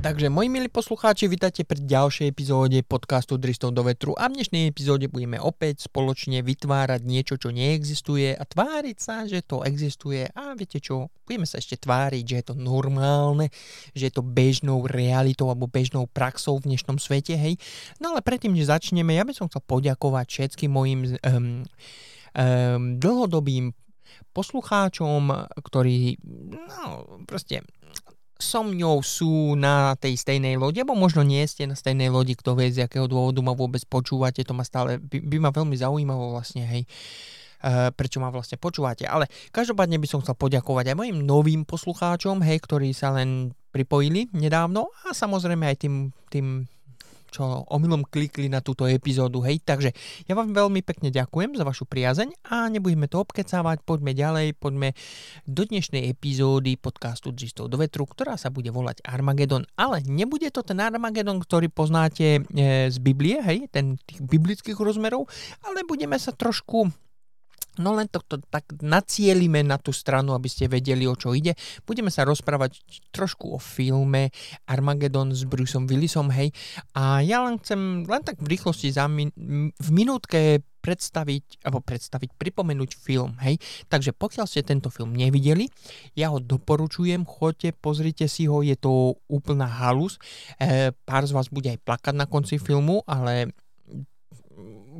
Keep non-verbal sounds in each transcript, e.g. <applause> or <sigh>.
Takže moji milí poslucháči, vítajte pri ďalšej epizóde podcastu Dristov do vetru a v dnešnej epizóde budeme opäť spoločne vytvárať niečo, čo neexistuje a tváriť sa, že to existuje a viete čo, budeme sa ešte tváriť, že je to normálne, že je to bežnou realitou alebo bežnou praxou v dnešnom svete, hej. No ale predtým, než začneme, ja by som chcel poďakovať všetkým mojim um, um, dlhodobým poslucháčom, ktorí no, proste so mňou sú na tej stejnej lodi, alebo možno nie ste na stejnej lodi, kto vie, z akého dôvodu ma vôbec počúvate, to ma stále, by, by ma veľmi zaujímalo vlastne, hej, uh, prečo ma vlastne počúvate. Ale každopádne by som chcel poďakovať aj mojim novým poslucháčom, hej, ktorí sa len pripojili nedávno a samozrejme aj tým, tým čo omylom klikli na túto epizódu, hej. Takže ja vám veľmi pekne ďakujem za vašu priazeň a nebudeme to obkecávať, poďme ďalej, poďme do dnešnej epizódy podcastu Gistov do vetru, ktorá sa bude volať Armagedon, ale nebude to ten Armagedon, ktorý poznáte e, z Biblie, hej, ten tých biblických rozmerov, ale budeme sa trošku No len to, tak nacielime na tú stranu, aby ste vedeli, o čo ide. Budeme sa rozprávať trošku o filme Armageddon s Bruceom Willisom, hej. A ja len chcem, len tak v rýchlosti za min- v minútke predstaviť, alebo predstaviť, pripomenúť film, hej. Takže pokiaľ ste tento film nevideli, ja ho doporučujem, choďte, pozrite si ho, je to úplná halus. E, pár z vás bude aj plakať na konci filmu, ale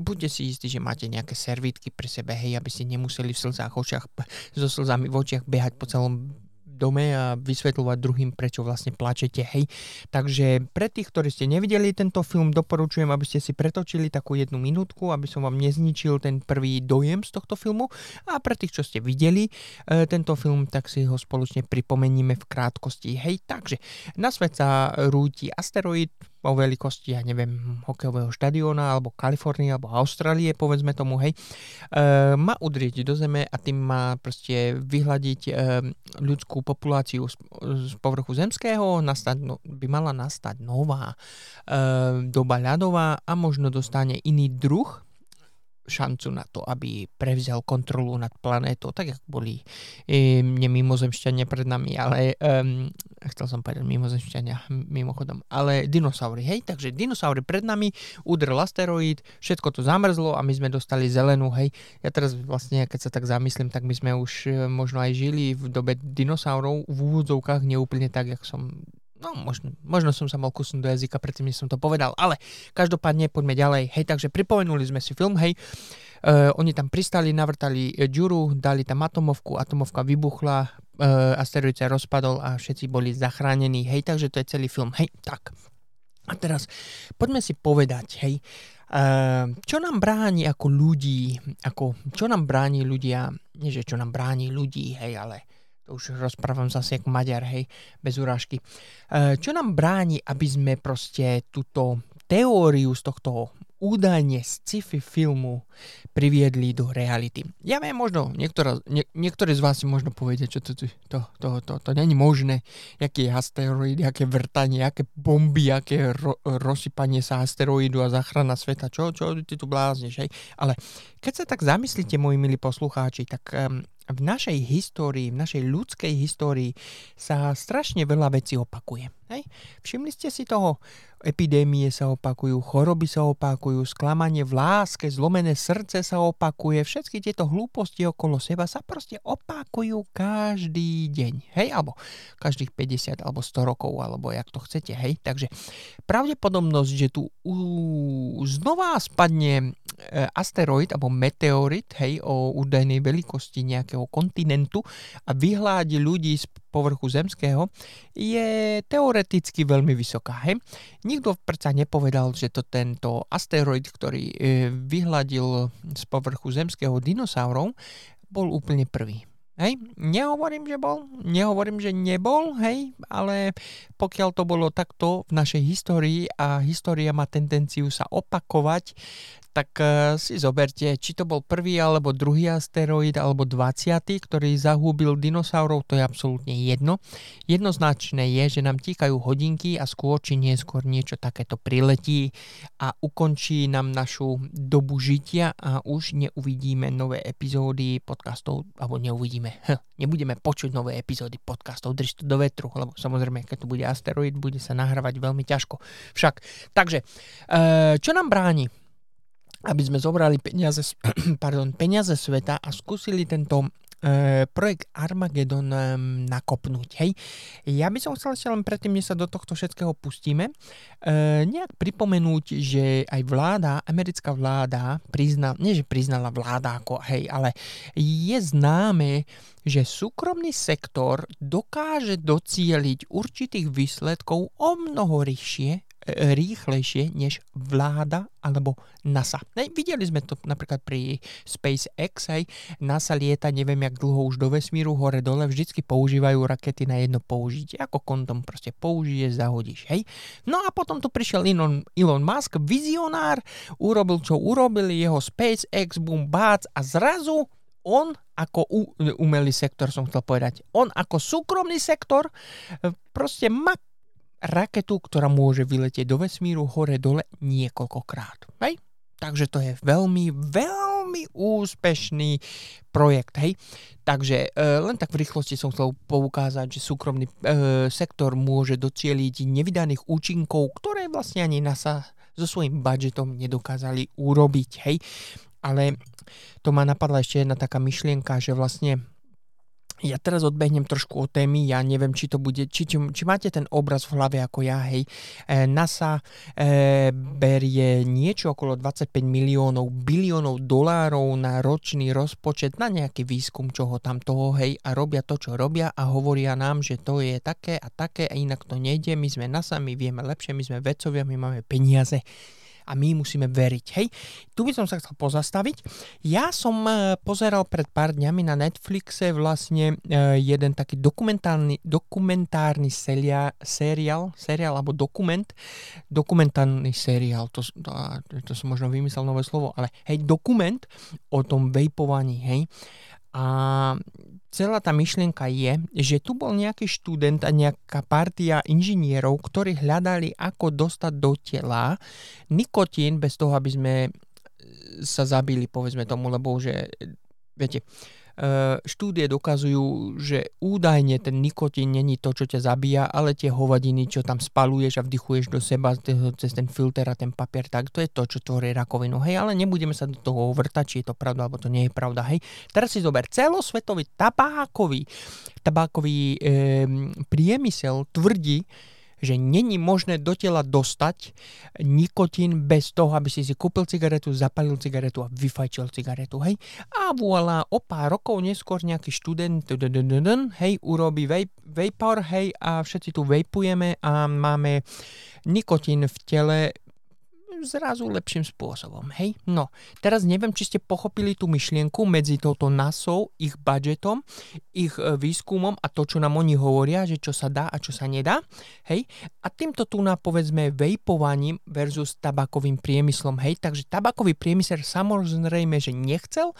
buďte si istí, že máte nejaké servítky pri sebe, hej, aby ste nemuseli v slzách očiach, <laughs> so slzami v očiach behať po celom dome a vysvetľovať druhým, prečo vlastne plačete, hej. Takže pre tých, ktorí ste nevideli tento film, doporučujem, aby ste si pretočili takú jednu minútku, aby som vám nezničil ten prvý dojem z tohto filmu a pre tých, čo ste videli e, tento film, tak si ho spoločne pripomeníme v krátkosti, hej. Takže na svet sa rúti asteroid, o veľkosti, ja neviem, hokejového štadióna, alebo Kalifornie, alebo Austrálie, povedzme tomu, hej, e, má udrieť do zeme a tým má proste vyhľadiť e, ľudskú populáciu z, z povrchu zemského, nastať, no, by mala nastať nová e, doba ľadová a možno dostane iný druh šancu na to, aby prevzal kontrolu nad planétou, tak ako boli e, nemimozemšťania pred nami, ale um, chcel som povedať mimozemšťania mimochodom, ale dinosaury, hej, takže dinosaury pred nami, udrel asteroid, všetko to zamrzlo a my sme dostali zelenú, hej. Ja teraz vlastne, keď sa tak zamyslím, tak my sme už e, možno aj žili v dobe dinosaurov v úvodzovkách neúplne tak, jak som No, možno, možno som sa mal kusnúť do jazyka, predtým než som to povedal, ale každopádne poďme ďalej. Hej, takže pripomenuli sme si film, hej, uh, oni tam pristali, navrtali e, ďuru, dali tam atomovku, atomovka vybuchla, uh, asteroid sa rozpadol a všetci boli zachránení, hej, takže to je celý film, hej, tak. A teraz poďme si povedať, hej, uh, čo nám bráni ako ľudí, ako, čo nám bráni ľudia, nie že čo nám bráni ľudí, hej, ale už rozprávam zase ako Maďar, hej, bez urážky. E, čo nám bráni, aby sme proste túto teóriu z tohto údajne sci-fi filmu priviedli do reality. Ja viem, možno niektorá, nie, niektorí z vás si možno povedia, čo to, to, to, to, to, není možné, aký je asteroid, aké vrtanie, aké bomby, aké ro, rozsypanie sa asteroidu a záchrana sveta, čo, čo ty tu blázneš, hej. Ale keď sa tak zamyslíte, moji milí poslucháči, tak um, v našej histórii, v našej ľudskej histórii sa strašne veľa vecí opakuje. Hej? Všimli ste si toho? Epidémie sa opakujú, choroby sa opakujú, sklamanie v láske, zlomené srdce sa opakuje, všetky tieto hlúposti okolo seba sa proste opakujú každý deň. Hej? Alebo každých 50 alebo 100 rokov, alebo jak to chcete. Hej? Takže pravdepodobnosť, že tu uh, znova spadne e, asteroid alebo meteorit hej, o údajnej veľkosti nejakého kontinentu a vyhládi ľudí z povrchu zemského, je teoreticky veľmi vysoká. Hej? Nikto predsa nepovedal, že to tento asteroid, ktorý e, vyhľadil z povrchu zemského dinosaurov, bol úplne prvý. Hej, nehovorím, že bol, nehovorím, že nebol, hej, ale pokiaľ to bolo takto v našej histórii a história má tendenciu sa opakovať, tak uh, si zoberte, či to bol prvý alebo druhý asteroid alebo 20, ktorý zahúbil dinosaurov, to je absolútne jedno. Jednoznačné je, že nám týkajú hodinky a skôr či neskôr niečo takéto priletí a ukončí nám našu dobu žitia a už neuvidíme nové epizódy podcastov, alebo neuvidíme nebudeme, počuť nové epizódy podcastov Driž do vetru, lebo samozrejme, keď tu bude asteroid, bude sa nahrávať veľmi ťažko. Však, takže, čo nám bráni? Aby sme zobrali peniaze, <clears throat> pardon, peniaze sveta a skúsili tento e, projekt Armageddon e, nakopnúť. Hej. Ja by som chcel ešte len predtým, než sa do tohto všetkého pustíme, e, nejak pripomenúť, že aj vláda, americká vláda, prizna, nie že priznala vláda ako, hej, ale je známe, že súkromný sektor dokáže docieliť určitých výsledkov o mnoho rýchšie, rýchlejšie než vláda alebo NASA. Ne, videli sme to napríklad pri SpaceX, aj NASA lieta neviem jak dlho už do vesmíru, hore dole, vždycky používajú rakety na jedno použitie, ako kondom proste použiješ, zahodíš, hej. No a potom tu prišiel Elon, Elon Musk, vizionár, urobil čo urobil, jeho SpaceX, boom, bác a zrazu on ako umelý sektor som chcel povedať, on ako súkromný sektor proste má raketu, ktorá môže vyletieť do vesmíru hore-dole niekoľkokrát. Hej? Takže to je veľmi, veľmi úspešný projekt. Hej? Takže e, len tak v rýchlosti som chcel poukázať, že súkromný e, sektor môže docieliť nevydaných účinkov, ktoré vlastne ani NASA so svojím budžetom nedokázali urobiť. Hej? Ale to ma napadla ešte jedna taká myšlienka, že vlastne ja teraz odbehnem trošku o témy, ja neviem, či to bude, či, či, či máte ten obraz v hlave ako ja, hej. E, NASA e, berie niečo okolo 25 miliónov, biliónov dolárov na ročný rozpočet na nejaký výskum čoho tam toho, hej, a robia to, čo robia a hovoria nám, že to je také a také a inak to nejde, my sme NASA, my vieme lepšie, my sme vedcovia, my máme peniaze a my musíme veriť. Hej, tu by som sa chcel pozastaviť. Ja som e, pozeral pred pár dňami na Netflixe vlastne e, jeden taký dokumentárny, dokumentárny seriál, seriál, seriál alebo dokument, dokumentárny seriál, to, to, to som možno vymyslel nové slovo, ale hej, dokument o tom vejpovaní, hej. A celá tá myšlienka je, že tu bol nejaký študent a nejaká partia inžinierov, ktorí hľadali, ako dostať do tela nikotín bez toho, aby sme sa zabili, povedzme tomu, lebo že, viete, E, štúdie dokazujú, že údajne ten nikotín není to, čo ťa zabíja, ale tie hovadiny, čo tam spaluješ a vdychuješ do seba cez ten filter a ten papier, tak to je to, čo tvorí rakovinu. Hej, ale nebudeme sa do toho vrtať, či je to pravda, alebo to nie je pravda. Hej, teraz si zober, celosvetový tabákový, tabákový e, priemysel tvrdí, že není možné do tela dostať nikotín bez toho, aby si si kúpil cigaretu, zapalil cigaretu a vyfajčil cigaretu, hej. A voilà, o pár rokov neskôr nejaký študent, hej, urobí vapor, hej, a všetci tu vapujeme a máme nikotín v tele zrazu lepším spôsobom. Hej? No, teraz neviem, či ste pochopili tú myšlienku medzi touto NASou, ich budžetom, ich e, výskumom a to, čo nám oni hovoria, že čo sa dá a čo sa nedá. Hej? A týmto tu na povedzme vejpovaním versus tabakovým priemyslom. Hej? Takže tabakový priemysel samozrejme, že nechcel,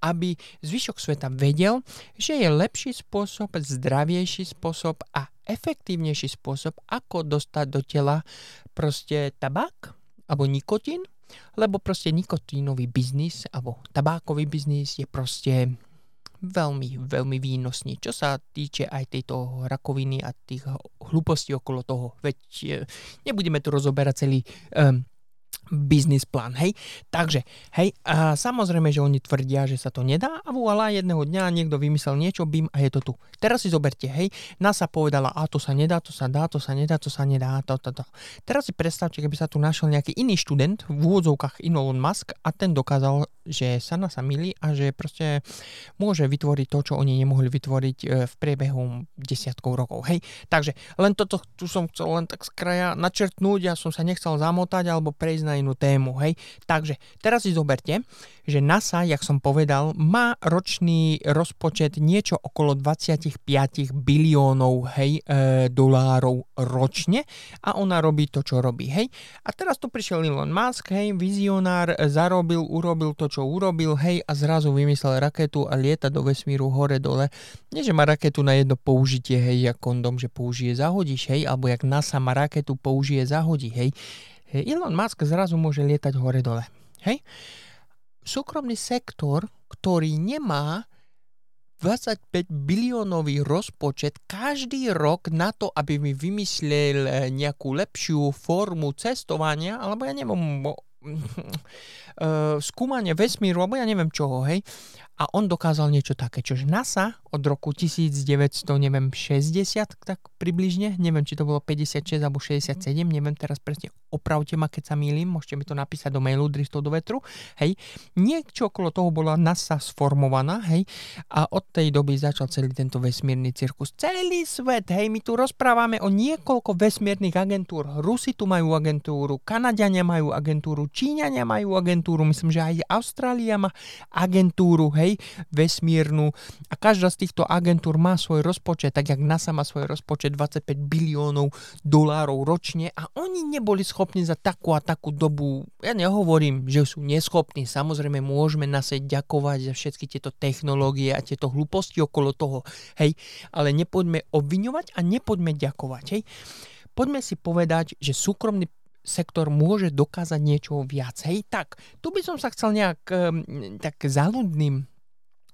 aby zvyšok sveta vedel, že je lepší spôsob, zdravejší spôsob a efektívnejší spôsob, ako dostať do tela proste tabak, alebo nikotín, lebo proste nikotínový biznis alebo tabákový biznis je proste veľmi, veľmi výnosný, čo sa týče aj tejto rakoviny a tých hlúpostí okolo toho. Veď e, nebudeme tu rozoberať celý um, biznis plán, hej. Takže, hej, a samozrejme, že oni tvrdia, že sa to nedá a voilà, jedného dňa niekto vymyslel niečo, bim a je to tu. Teraz si zoberte, hej, NASA povedala, a to sa nedá, to sa dá, to sa nedá, to sa nedá, to, to, to. Teraz si predstavte, keby sa tu našiel nejaký iný študent, v úvodzovkách Elon Musk a ten dokázal, že sa na sa milí a že proste môže vytvoriť to, čo oni nemohli vytvoriť e, v priebehu desiatkov rokov, hej. Takže len toto tu som chcel len tak z kraja načrtnúť, ja som sa nechcel zamotať alebo prejsť na inú tému, hej. Takže teraz si zoberte, že NASA, jak som povedal, má ročný rozpočet niečo okolo 25 biliónov, hej, e, dolárov ročne a ona robí to, čo robí, hej. A teraz tu prišiel Elon Musk, hej, vizionár, zarobil, urobil to, čo urobil, hej, a zrazu vymyslel raketu a lieta do vesmíru hore-dole. Nie, že má raketu na jedno použitie, hej, jak kondom, že použije, zahodíš, hej, alebo jak NASA má raketu, použije, zahodí, hej. Elon Musk zrazu môže lietať hore-dole. Hej? Súkromný sektor, ktorý nemá 25 biliónový rozpočet každý rok na to, aby mi vymyslel eh, nejakú lepšiu formu cestovania, alebo ja neviem, skúmanie vesmíru, alebo ja neviem čoho, hej. A on dokázal niečo také, čože NASA od roku 1900, neviem, 60, tak približne, neviem, či to bolo 56 alebo 67, neviem teraz presne, opravte ma, keď sa mýlim, môžete mi to napísať do mailu dristov do vetru, hej. Niečo okolo toho bola NASA sformovaná, hej, a od tej doby začal celý tento vesmírny cirkus. Celý svet, hej, my tu rozprávame o niekoľko vesmírnych agentúr. Rusi tu majú agentúru, Kanadiania majú agentúru, Číňania majú agentúru, myslím, že aj Austrália má agentúru, hej, vesmírnu. A každá z týchto agentúr má svoj rozpočet, tak jak NASA má svoj rozpočet 25 biliónov dolárov ročne. A oni neboli schopní za takú a takú dobu, ja nehovorím, že sú neschopní, samozrejme môžeme NASA ďakovať za všetky tieto technológie a tieto hlúposti okolo toho, hej, ale nepoďme obviňovať a nepoďme ďakovať, hej. Poďme si povedať, že súkromný sektor môže dokázať niečo viac. Hej, tak, tu by som sa chcel nejak tak záľudným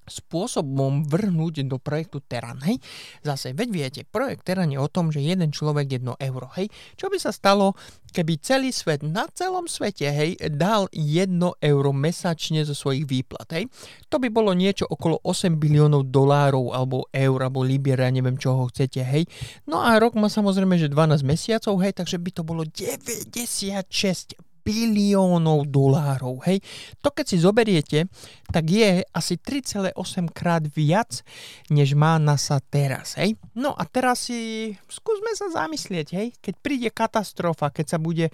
spôsobom vrhnúť do projektu Teran. Hej? Zase, veď viete, projekt Teran je o tom, že jeden človek jedno euro. Hej? Čo by sa stalo, keby celý svet na celom svete hej, dal jedno euro mesačne zo svojich výplat. Hej? To by bolo niečo okolo 8 biliónov dolárov alebo eur alebo libier, ja neviem čoho chcete. Hej? No a rok má samozrejme, že 12 mesiacov, hej, takže by to bolo 96 biliónov dolárov. Hej. To keď si zoberiete, tak je asi 3,8 krát viac, než má NASA teraz. Hej. No a teraz si skúsme sa zamyslieť, hej. keď príde katastrofa, keď sa bude e,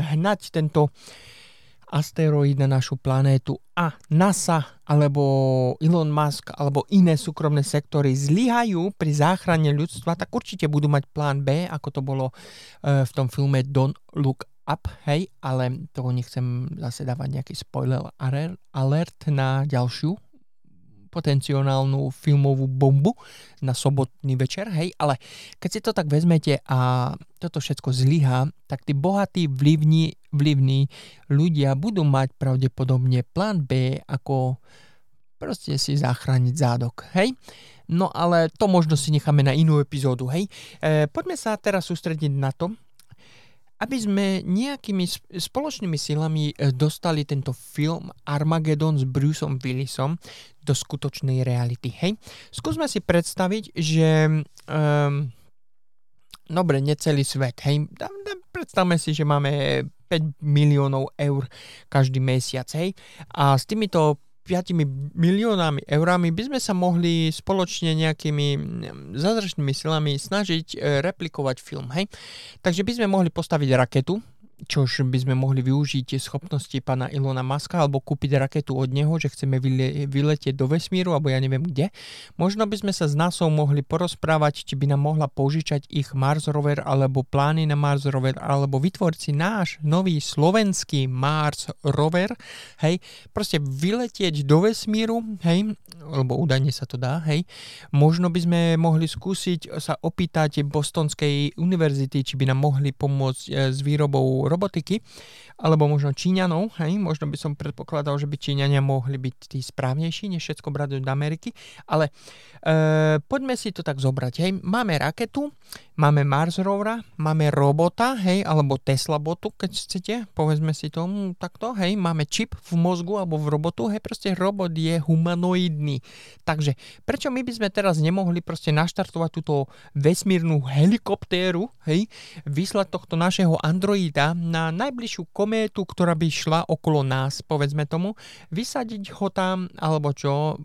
hnať tento asteroid na našu planétu a NASA alebo Elon Musk alebo iné súkromné sektory zlyhajú pri záchrane ľudstva, tak určite budú mať plán B, ako to bolo e, v tom filme Don't Look up, hej, ale toho nechcem zase dávať nejaký spoiler alert na ďalšiu potenciálnu filmovú bombu na sobotný večer, hej, ale keď si to tak vezmete a toto všetko zlyhá, tak tí bohatí, vlivní, vlivní ľudia budú mať pravdepodobne plán B, ako proste si zachrániť zádok, hej. No ale to možno si necháme na inú epizódu, hej. E, poďme sa teraz sústrediť na to, aby sme nejakými spoločnými silami e, dostali tento film Armageddon s Bruceom Willisom do skutočnej reality. Hej? Skúsme si predstaviť, že um, dobre, necelý svet, hej, predstavme si, že máme 5 miliónov eur každý mesiac, hej, a s týmito 5 miliónami eurami by sme sa mohli spoločne nejakými mm, zázračnými silami snažiť e, replikovať film. Hej? Takže by sme mohli postaviť raketu, čož by sme mohli využiť schopnosti pána Ilona Maska alebo kúpiť raketu od neho, že chceme vyle, vyletieť do vesmíru alebo ja neviem kde. Možno by sme sa s NASA mohli porozprávať, či by nám mohla požičať ich Mars rover alebo plány na Mars rover alebo si náš nový slovenský Mars rover, hej, proste vyletieť do vesmíru, hej, lebo údajne sa to dá, hej. Možno by sme mohli skúsiť sa opýtať Bostonskej univerzity, či by nám mohli pomôcť e, s výrobou robotiky, alebo možno Číňanov, hej, možno by som predpokladal, že by Číňania mohli byť tí správnejší, než všetko brať do Ameriky, ale e, poďme si to tak zobrať, hej, máme raketu, máme Mars rovera, máme robota, hej, alebo Tesla botu, keď chcete, povedzme si to takto, hej, máme čip v mozgu alebo v robotu, hej, proste robot je humanoidný. Takže prečo my by sme teraz nemohli proste naštartovať túto vesmírnu helikoptéru, hej, vyslať tohto našeho androida na najbližšiu kométu, ktorá by šla okolo nás, povedzme tomu, vysadiť ho tam, alebo čo,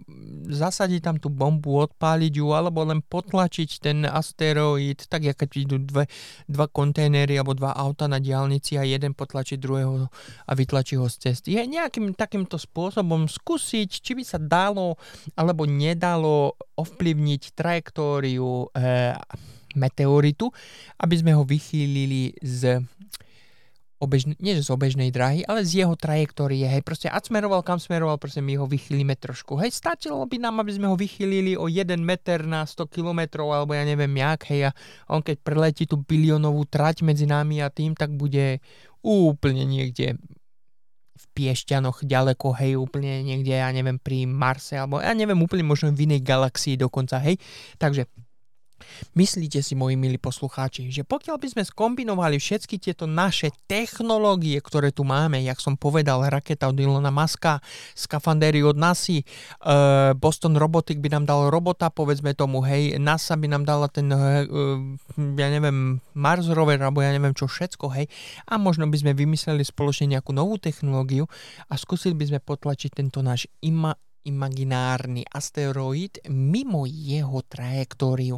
zasadiť tam tú bombu, odpáliť ju, alebo len potlačiť ten asteroid, tak jak keď idú dve, dva kontajnery alebo dva auta na diálnici a jeden potlačí druhého a vytlačí ho z cesty. Je nejakým takýmto spôsobom skúsiť, či by sa dalo alebo nedalo ovplyvniť trajektóriu e, meteoritu, aby sme ho vychýlili z obežný, nie že z obežnej dráhy, ale z jeho trajektórie, hej, proste a smeroval, kam smeroval, proste my ho vychýlime trošku, hej, stačilo by nám, aby sme ho vychýlili o 1 meter na 100 kilometrov, alebo ja neviem jak, hej, a on keď preletí tú biliónovú trať medzi nami a tým, tak bude úplne niekde v Piešťanoch ďaleko, hej, úplne niekde, ja neviem, pri Marse, alebo ja neviem, úplne možno v inej galaxii dokonca, hej. Takže Myslíte si, moji milí poslucháči, že pokiaľ by sme skombinovali všetky tieto naše technológie, ktoré tu máme, jak som povedal, raketa od Ilona Maska, skafandéry od NASA, uh, Boston Robotic by nám dal robota, povedzme tomu, hej, NASA by nám dala ten, uh, ja neviem, Mars rover, alebo ja neviem čo všetko, hej, a možno by sme vymysleli spoločne nejakú novú technológiu a skúsili by sme potlačiť tento náš ima, imaginárny asteroid mimo jeho trajektóriu.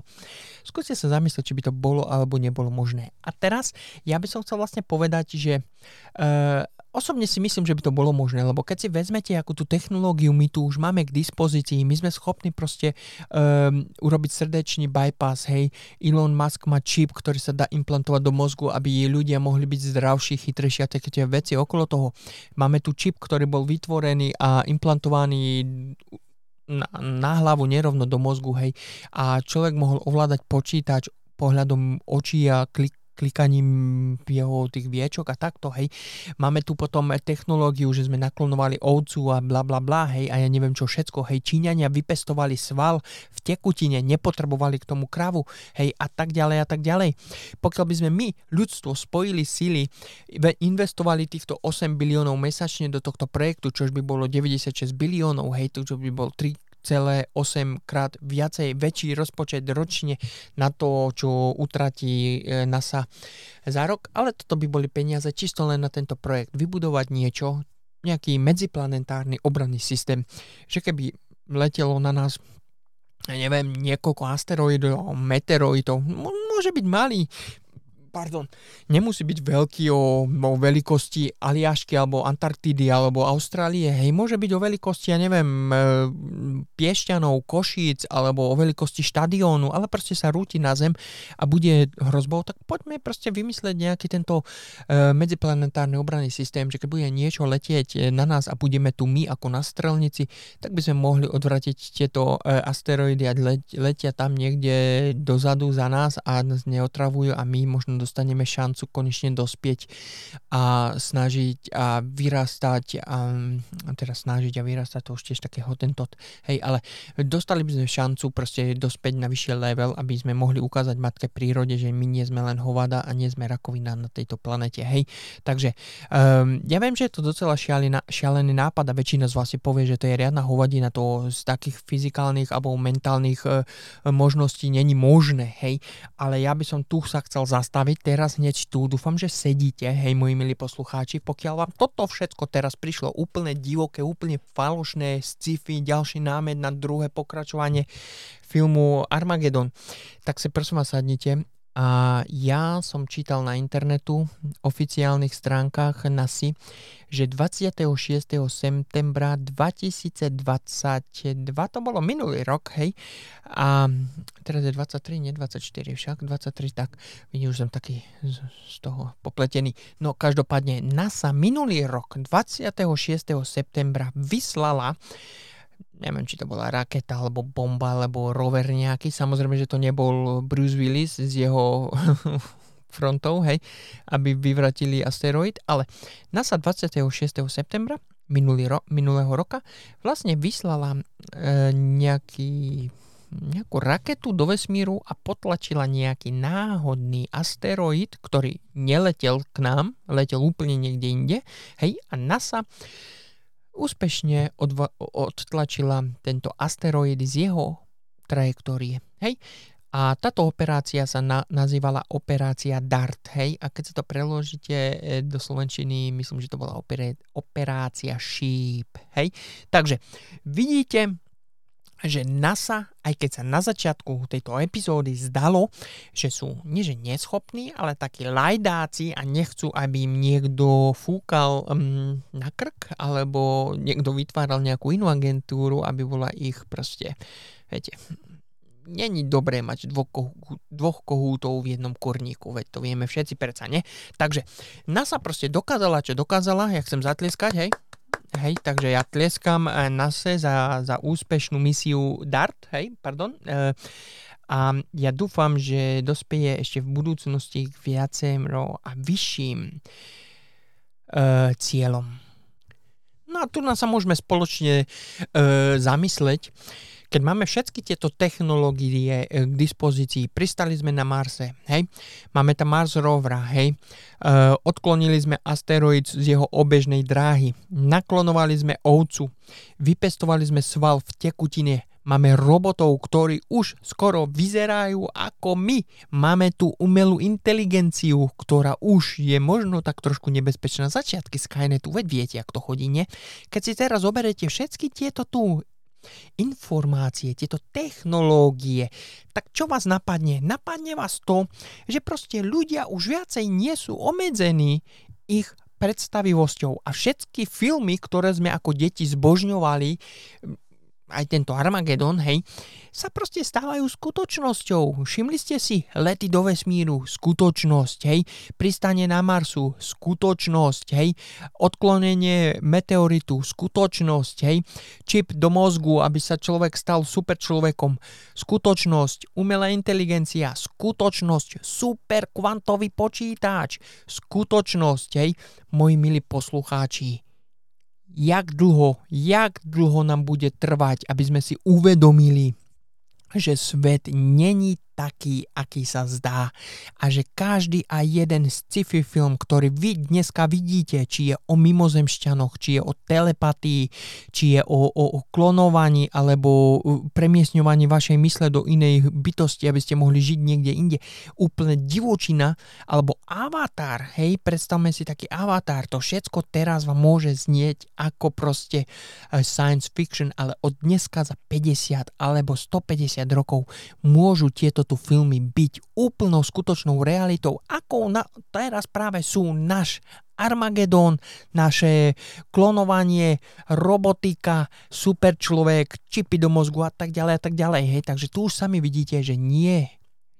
Skúste sa zamyslieť, či by to bolo alebo nebolo možné. A teraz ja by som chcel vlastne povedať, že uh, Osobne si myslím, že by to bolo možné, lebo keď si vezmete, akú tú technológiu my tu už máme k dispozícii, my sme schopní proste um, urobiť srdečný bypass, hej, Elon Musk má čip, ktorý sa dá implantovať do mozgu, aby ľudia mohli byť zdravší, chytrejší a také tie veci okolo toho. Máme tu čip, ktorý bol vytvorený a implantovaný na, na hlavu nerovno do mozgu, hej, a človek mohol ovládať počítač pohľadom očí a klik, klikaním jeho tých viečok a takto, hej. Máme tu potom technológiu, že sme naklonovali ovcu a bla bla bla, hej, a ja neviem čo všetko, hej. Číňania vypestovali sval v tekutine, nepotrebovali k tomu kravu, hej, a tak ďalej a tak ďalej. Pokiaľ by sme my, ľudstvo, spojili sily, investovali týchto 8 biliónov mesačne do tohto projektu, čož by bolo 96 biliónov, hej, to by bol 3 8 krát viacej, väčší rozpočet ročne na to, čo utratí e, NASA za rok, ale toto by boli peniaze čisto len na tento projekt. Vybudovať niečo, nejaký medziplanetárny obranný systém, že keby letelo na nás neviem, niekoľko asteroidov, meteoroidov, môže byť malý, pardon, nemusí byť veľký o, o veľkosti Aliašky alebo Antarktidy alebo Austrálie, hej, môže byť o veľkosti, ja neviem, e, Piešťanov, Košíc alebo o veľkosti štadiónu, ale proste sa rúti na Zem a bude hrozbou, tak poďme proste vymyslieť nejaký tento e, medziplanetárny obranný systém, že keď bude niečo letieť e, na nás a budeme tu my ako na strelnici, tak by sme mohli odvratiť tieto e, asteroidy a letia tam niekde dozadu za nás a nás neotravujú a my možno dostaneme šancu konečne dospieť a snažiť a vyrastať a, a teda snažiť a vyrastať to už tiež také hotentot, hej, ale dostali by sme šancu proste dospieť na vyššie level, aby sme mohli ukázať matke prírode, že my nie sme len hovada a nie sme rakovina na tejto planete, hej. Takže um, ja viem, že je to docela šialený, šialený nápad a väčšina z vás si povie, že to je riadna hovadina, to z takých fyzikálnych alebo mentálnych uh, možností není možné, hej, ale ja by som tu sa chcel zastaviť vy teraz hneď tu, dúfam, že sedíte, hej moji milí poslucháči, pokiaľ vám toto všetko teraz prišlo úplne divoké, úplne falošné, sci-fi, ďalší námed na druhé pokračovanie filmu Armageddon, tak sa prosím vás sadnite a ja som čítal na internetu, oficiálnych stránkach NASI, že 26. septembra 2022, to bolo minulý rok, hej, a teraz je 23, nie 24 však, 23, tak vidím, už som taký z, z toho popletený. No každopádne NASA minulý rok, 26. septembra, vyslala neviem, či to bola raketa, alebo bomba, alebo rover nejaký. Samozrejme, že to nebol Bruce Willis z jeho <laughs> frontov, hej, aby vyvratili asteroid, ale NASA 26. septembra minulý ro- minulého roka vlastne vyslala e, nejaký nejakú raketu do vesmíru a potlačila nejaký náhodný asteroid, ktorý neletel k nám, letel úplne niekde inde, hej, a NASA úspešne odva- odtlačila tento asteroid z jeho trajektórie. Hej? A táto operácia sa na, nazývala operácia DART, hej? A keď sa to preložíte e, do slovenčiny, myslím, že to bola opere, operácia Sheep, hej? Takže vidíte, že NASA, aj keď sa na začiatku tejto epizódy zdalo, že sú nie že neschopní, ale takí lajdáci a nechcú, aby im niekto fúkal um, na krk, alebo niekto vytváral nejakú inú agentúru, aby bola ich proste, viete, není dobré mať dvoch, kohú, dvoch kohútov v jednom kurníku, veď to vieme všetci predsa, ne? Takže NASA proste dokázala, čo dokázala, ja chcem zatlieskať, hej, Hej, takže ja tlieskam eh, NASA za, za úspešnú misiu DART, hej, pardon. E, a ja dúfam, že dospieje ešte v budúcnosti k viacem a vyšším e, cieľom. a tu nás sa môžeme spoločne e, zamysleť, keď máme všetky tieto technológie e, k dispozícii, pristali sme na Marse, hej, máme tam Mars rovera, hej, uh, odklonili sme asteroid z jeho obežnej dráhy, naklonovali sme ovcu, vypestovali sme sval v tekutine, máme robotov, ktorí už skoro vyzerajú ako my. Máme tu umelú inteligenciu, ktorá už je možno tak trošku nebezpečná. Začiatky Skynetu, veď viete, ako to chodí, nie? Keď si teraz zoberete všetky tieto tu informácie, tieto technológie, tak čo vás napadne? Napadne vás to, že proste ľudia už viacej nie sú obmedzení ich predstavivosťou a všetky filmy, ktoré sme ako deti zbožňovali, aj tento Armagedon, hej, sa proste stávajú skutočnosťou. Všimli ste si lety do vesmíru, skutočnosť, hej, pristanie na Marsu, skutočnosť, hej, odklonenie meteoritu, skutočnosť, hej, čip do mozgu, aby sa človek stal super človekom, skutočnosť, umelá inteligencia, skutočnosť, super kvantový počítač, skutočnosť, hej, moji milí poslucháči, jak dlho, jak dlho nám bude trvať, aby sme si uvedomili, že svet není taký, aký sa zdá. A že každý a jeden sci-fi film, ktorý vy dneska vidíte, či je o mimozemšťanoch, či je o telepatii, či je o, o, o klonovaní alebo premiesňovaní vašej mysle do inej bytosti, aby ste mohli žiť niekde inde. Úplne divočina alebo avatar, hej, predstavme si taký avatar, to všetko teraz vám môže znieť ako proste eh, science fiction, ale od dneska za 50 alebo 150 rokov môžu tieto tu filmy byť úplnou skutočnou realitou, ako na, teraz práve sú náš Armagedon, naše klonovanie, robotika, super človek, čipy do mozgu a tak ďalej a tak ďalej. Hej. Takže tu už sami vidíte, že nie,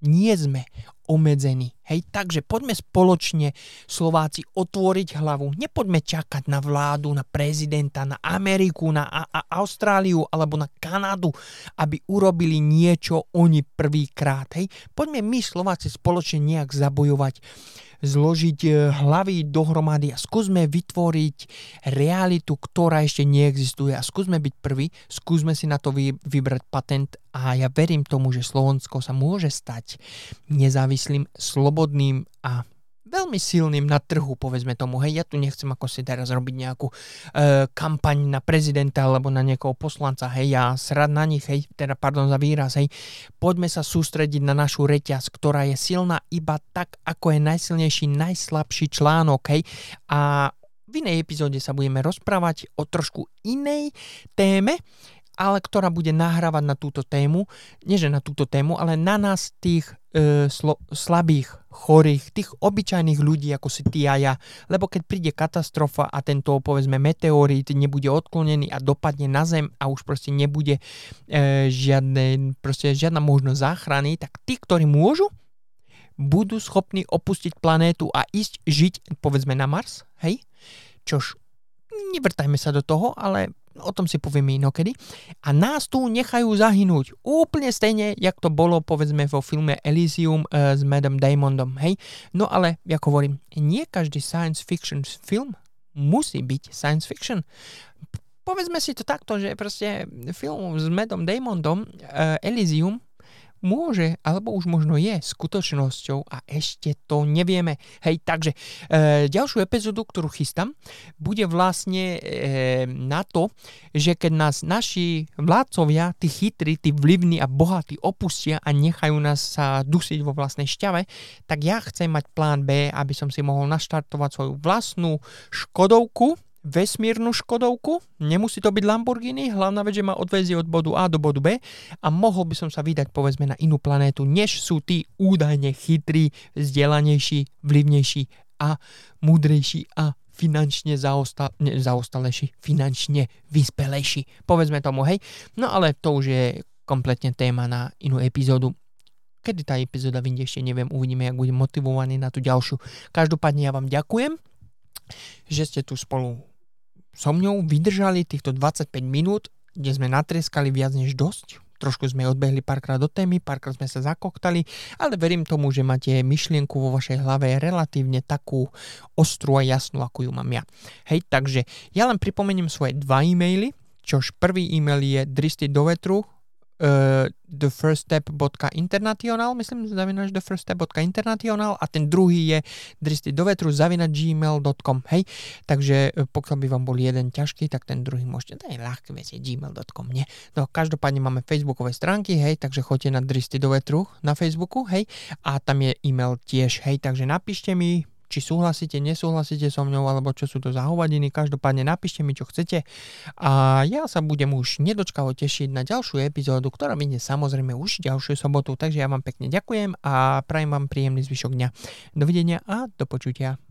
nie sme obmedzení. Hej, takže poďme spoločne Slováci otvoriť hlavu. Nepoďme čakať na vládu, na prezidenta, na Ameriku, na a- a Austráliu alebo na Kanadu, aby urobili niečo oni prvýkrát. Hej, poďme my Slováci spoločne nejak zabojovať zložiť e, hlavy dohromady a skúsme vytvoriť realitu, ktorá ešte neexistuje. A skúsme byť prvý, skúsme si na to vy, vybrať patent. A ja verím tomu, že Slovensko sa môže stať nezávislým, slobodným a veľmi silným na trhu, povedzme tomu. Hej, ja tu nechcem ako si teraz robiť nejakú e, kampaň na prezidenta alebo na niekoho poslanca. Hej, ja srad na nich, hej, teda pardon za výraz, hej. Poďme sa sústrediť na našu reťaz, ktorá je silná iba tak, ako je najsilnejší, najslabší článok, hej. A v inej epizóde sa budeme rozprávať o trošku inej téme, ale ktorá bude nahrávať na túto tému, nie že na túto tému, ale na nás tých e, slo, slabých, chorých, tých obyčajných ľudí, ako si ty a ja. Lebo keď príde katastrofa a tento, povedzme, meteorít nebude odklonený a dopadne na Zem a už proste nebude e, žiadne, proste žiadna možnosť záchrany, tak tí, ktorí môžu, budú schopní opustiť planétu a ísť žiť, povedzme, na Mars, hej? Čož nevrtajme sa do toho, ale o tom si povieme inokedy. A nás tu nechajú zahynúť. Úplne stejne, jak to bolo povedzme vo filme Elysium uh, s Madam Damonom, hej? No ale, ako hovorím, nie každý science fiction film musí byť science fiction. Povedzme si to takto, že proste film s Madam Damonom uh, Elysium môže, alebo už možno je skutočnosťou a ešte to nevieme. Hej, takže e, ďalšiu epizódu, ktorú chystám, bude vlastne e, na to, že keď nás naši vládcovia, tí chytrí, tí vlivní a bohatí opustia a nechajú nás sa dusiť vo vlastnej šťave, tak ja chcem mať plán B, aby som si mohol naštartovať svoju vlastnú Škodovku, vesmírnu Škodovku, nemusí to byť Lamborghini, hlavná vec, že ma odvezie od bodu A do bodu B a mohol by som sa vydať povedzme na inú planétu, než sú tí údajne chytrí, vzdelanejší, vlivnejší a múdrejší a finančne zaostal, ne, zaostalejší, finančne vyspelejší. Povedzme tomu, hej. No ale to už je kompletne téma na inú epizódu. Kedy tá epizóda vyjde, ešte neviem, uvidíme, jak budem motivovaný na tú ďalšiu. Každopádne ja vám ďakujem, že ste tu spolu so mňou vydržali týchto 25 minút, kde sme natrieskali viac než dosť. trošku sme odbehli párkrát do témy, párkrát sme sa zakoktali, ale verím tomu, že máte myšlienku vo vašej hlave relatívne takú ostrú a jasnú, ako ju mám ja. Hej, takže ja len pripomeniem svoje dva e-maily, čož prvý e-mail je dristy do vetru uh, thefirststep.international, myslím, zavinač thefirststep.international a ten druhý je dristy do vetru zavinač gmail.com, hej. Takže uh, pokiaľ by vám bol jeden ťažký, tak ten druhý môžete, to je ľahké je gmail.com, nie. No každopádne máme facebookové stránky, hej, takže choďte na dristy do vetru na Facebooku, hej, a tam je e-mail tiež, hej, takže napíšte mi, či súhlasíte, nesúhlasíte so mňou, alebo čo sú to za hovadiny. Každopádne napíšte mi, čo chcete. A ja sa budem už nedočkavo tešiť na ďalšiu epizódu, ktorá vyjde samozrejme už ďalšiu sobotu. Takže ja vám pekne ďakujem a prajem vám príjemný zvyšok dňa. Dovidenia a do počutia.